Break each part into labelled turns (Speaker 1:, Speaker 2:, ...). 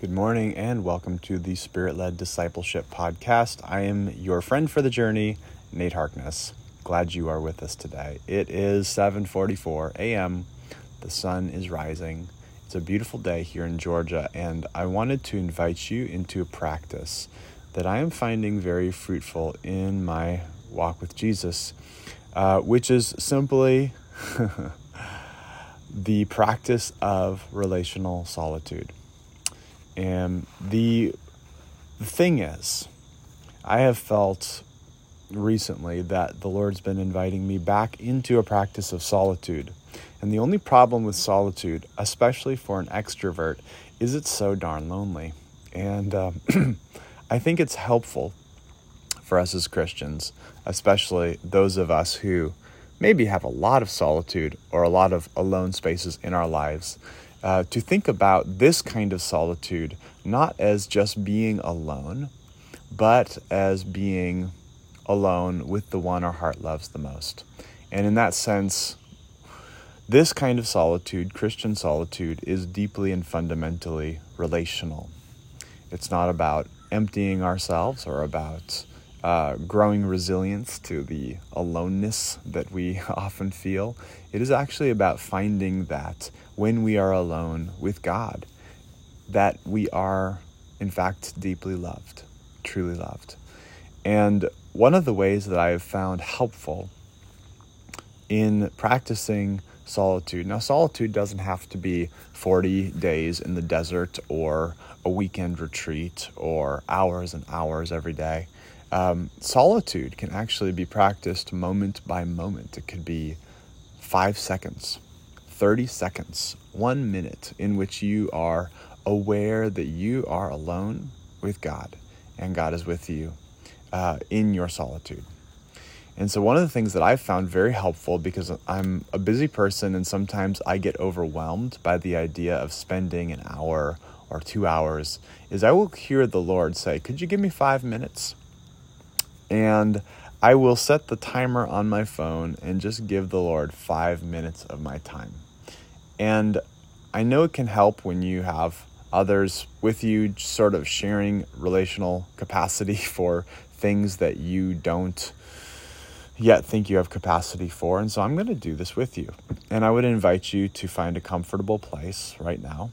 Speaker 1: Good morning and welcome to the Spirit Led Discipleship Podcast. I am your friend for the journey, Nate Harkness. Glad you are with us today. It is 7:44 a.m. The sun is rising. It's a beautiful day here in Georgia and I wanted to invite you into a practice that I am finding very fruitful in my walk with Jesus, uh, which is simply the practice of relational solitude. And the, the thing is, I have felt recently that the Lord's been inviting me back into a practice of solitude. And the only problem with solitude, especially for an extrovert, is it's so darn lonely. And uh, I think it's helpful for us as Christians, especially those of us who maybe have a lot of solitude or a lot of alone spaces in our lives, uh, to think about this kind of solitude not as just being alone, but as being alone with the one our heart loves the most. And in that sense, this kind of solitude, Christian solitude, is deeply and fundamentally relational. It's not about emptying ourselves or about uh, growing resilience to the aloneness that we often feel. It is actually about finding that when we are alone with God, that we are, in fact, deeply loved, truly loved. And one of the ways that I have found helpful in practicing solitude. Now, solitude doesn't have to be 40 days in the desert or a weekend retreat or hours and hours every day. Um, solitude can actually be practiced moment by moment. It could be five seconds, 30 seconds, one minute in which you are aware that you are alone with God and God is with you uh, in your solitude. And so, one of the things that I've found very helpful because I'm a busy person and sometimes I get overwhelmed by the idea of spending an hour or two hours is I will hear the Lord say, Could you give me five minutes? And I will set the timer on my phone and just give the Lord five minutes of my time. And I know it can help when you have others with you, sort of sharing relational capacity for things that you don't yet think you have capacity for. And so I'm going to do this with you. And I would invite you to find a comfortable place right now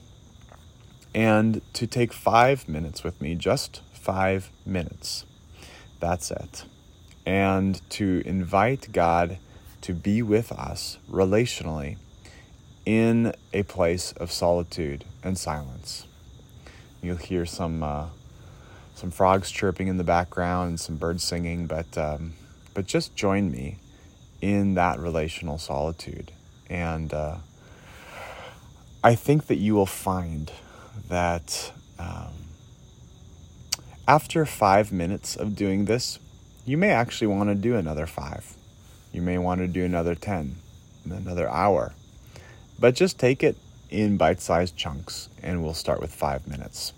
Speaker 1: and to take five minutes with me, just five minutes. That's it. And to invite God to be with us relationally in a place of solitude and silence. You'll hear some uh, some frogs chirping in the background and some birds singing, but um, but just join me in that relational solitude, and uh, I think that you will find that um, after five minutes of doing this, you may actually want to do another five. You may want to do another 10, another hour. But just take it in bite sized chunks, and we'll start with five minutes.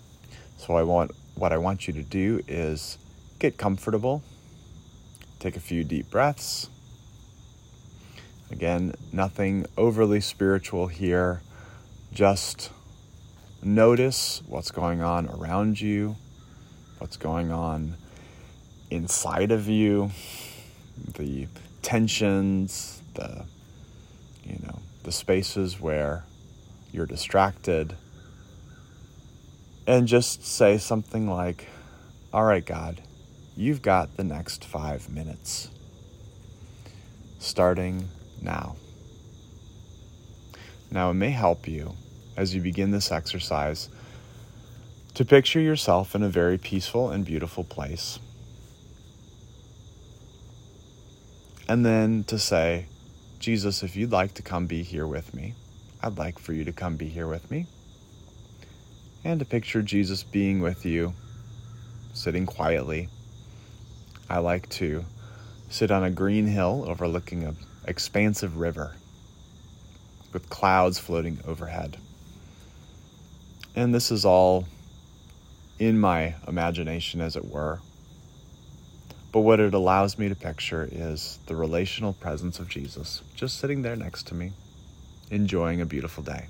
Speaker 1: So, I want, what I want you to do is get comfortable, take a few deep breaths. Again, nothing overly spiritual here. Just notice what's going on around you what's going on inside of you, the tensions, the you know, the spaces where you're distracted. And just say something like, All right, God, you've got the next five minutes. Starting now. Now, it may help you as you begin this exercise to picture yourself in a very peaceful and beautiful place. And then to say, Jesus, if you'd like to come be here with me, I'd like for you to come be here with me. And to picture Jesus being with you, sitting quietly. I like to sit on a green hill overlooking an expansive river with clouds floating overhead. And this is all in my imagination, as it were. But what it allows me to picture is the relational presence of Jesus just sitting there next to me, enjoying a beautiful day.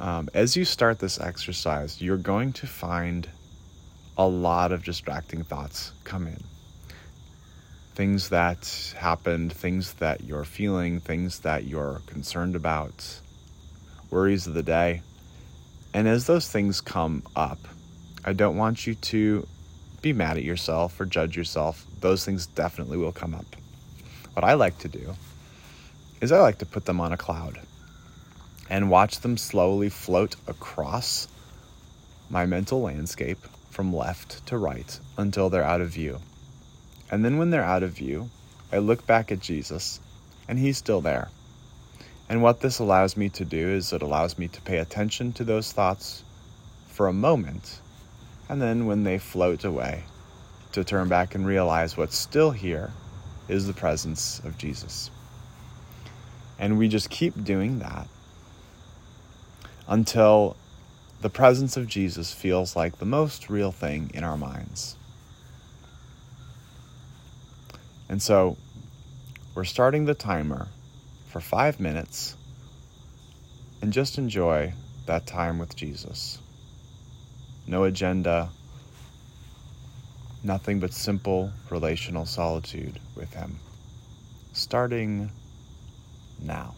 Speaker 1: um, as you start this exercise, you're going to find a lot of distracting thoughts come in. Things that happened, things that you're feeling, things that you're concerned about, worries of the day. And as those things come up, I don't want you to be mad at yourself or judge yourself. Those things definitely will come up. What I like to do is I like to put them on a cloud and watch them slowly float across my mental landscape from left to right until they're out of view. And then when they're out of view, I look back at Jesus and he's still there. And what this allows me to do is it allows me to pay attention to those thoughts for a moment, and then when they float away, to turn back and realize what's still here is the presence of Jesus. And we just keep doing that until the presence of Jesus feels like the most real thing in our minds. And so we're starting the timer for five minutes and just enjoy that time with Jesus. No agenda, nothing but simple relational solitude with Him. Starting now.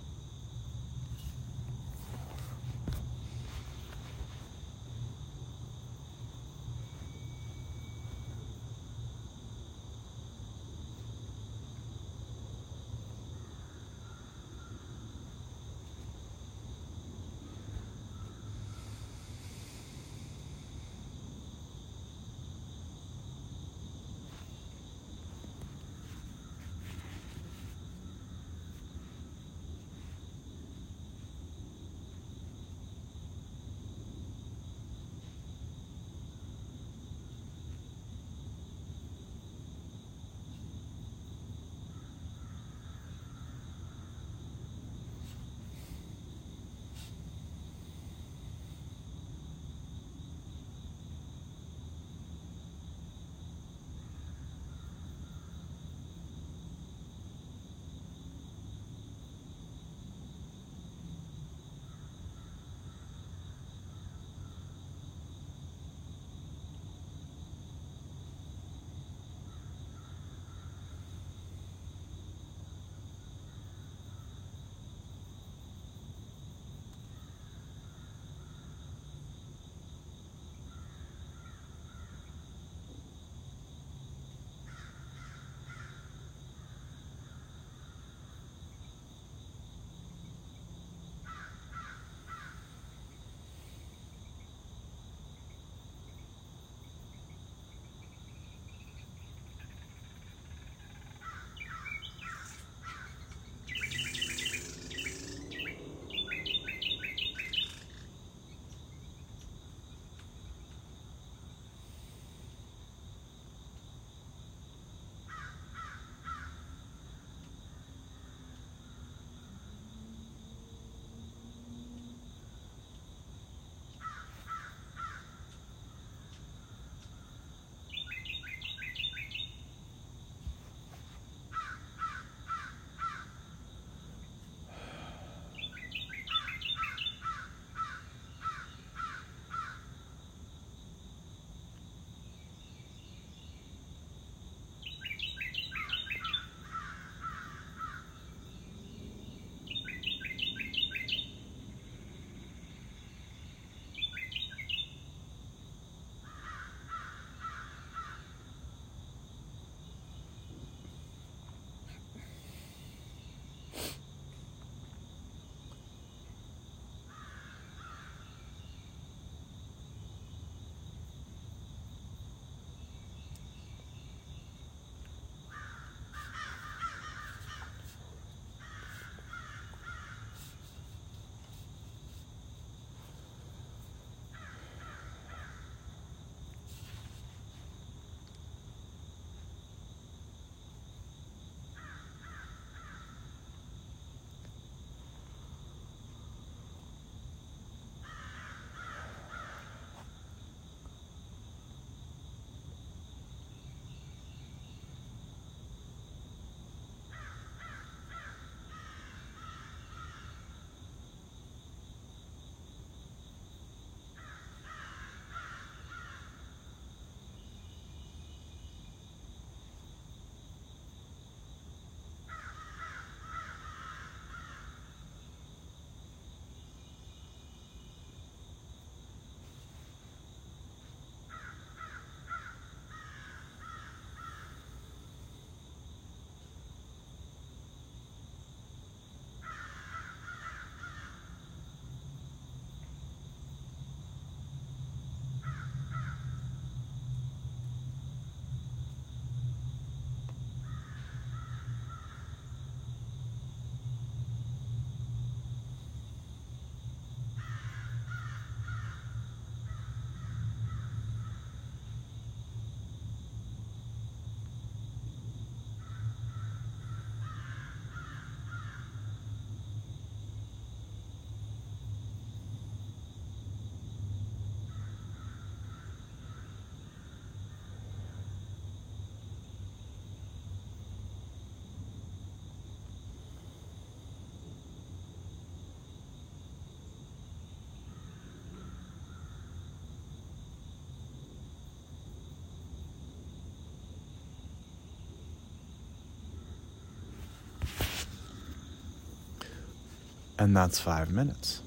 Speaker 1: And that's five minutes.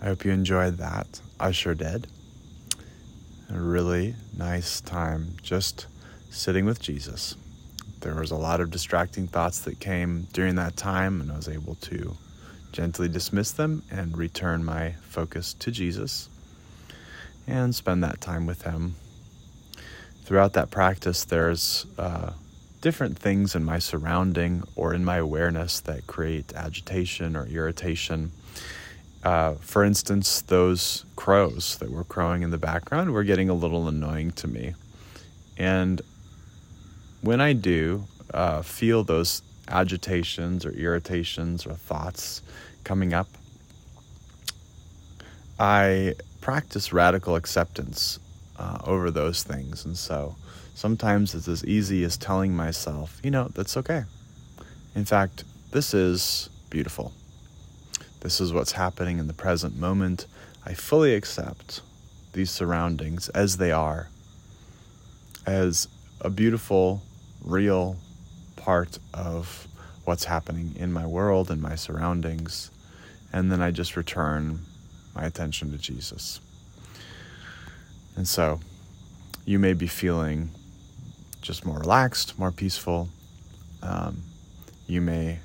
Speaker 1: I hope you enjoyed that. I sure did. A really nice time just sitting with Jesus. There was a lot of distracting thoughts that came during that time, and I was able to gently dismiss them and return my focus to Jesus and spend that time with Him. Throughout that practice, there's uh, different things in my surrounding or in my awareness that create agitation or irritation. Uh, for instance, those crows that were crowing in the background were getting a little annoying to me. And when I do uh, feel those agitations or irritations or thoughts coming up, I practice radical acceptance uh, over those things. And so sometimes it's as easy as telling myself, you know, that's okay. In fact, this is beautiful. This is what's happening in the present moment. I fully accept these surroundings as they are, as a beautiful, real part of what's happening in my world and my surroundings. And then I just return my attention to Jesus. And so you may be feeling just more relaxed, more peaceful. Um, you may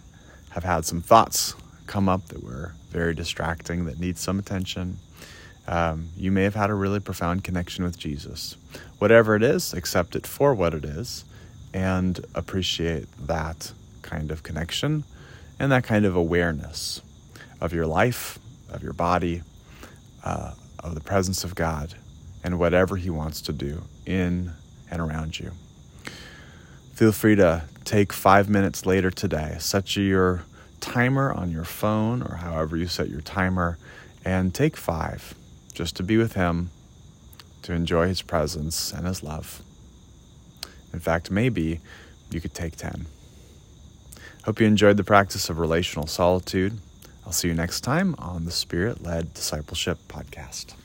Speaker 1: have had some thoughts come up that were very distracting, that need some attention. Um, you may have had a really profound connection with Jesus. Whatever it is, accept it for what it is and appreciate that kind of connection and that kind of awareness of your life, of your body, uh, of the presence of God, and whatever He wants to do in and around you feel free to take five minutes later today. Set your timer on your phone or however you set your timer and take five just to be with Him, to enjoy His presence and His love. In fact, maybe you could take 10. Hope you enjoyed the practice of relational solitude. I'll see you next time on the Spirit Led Discipleship Podcast.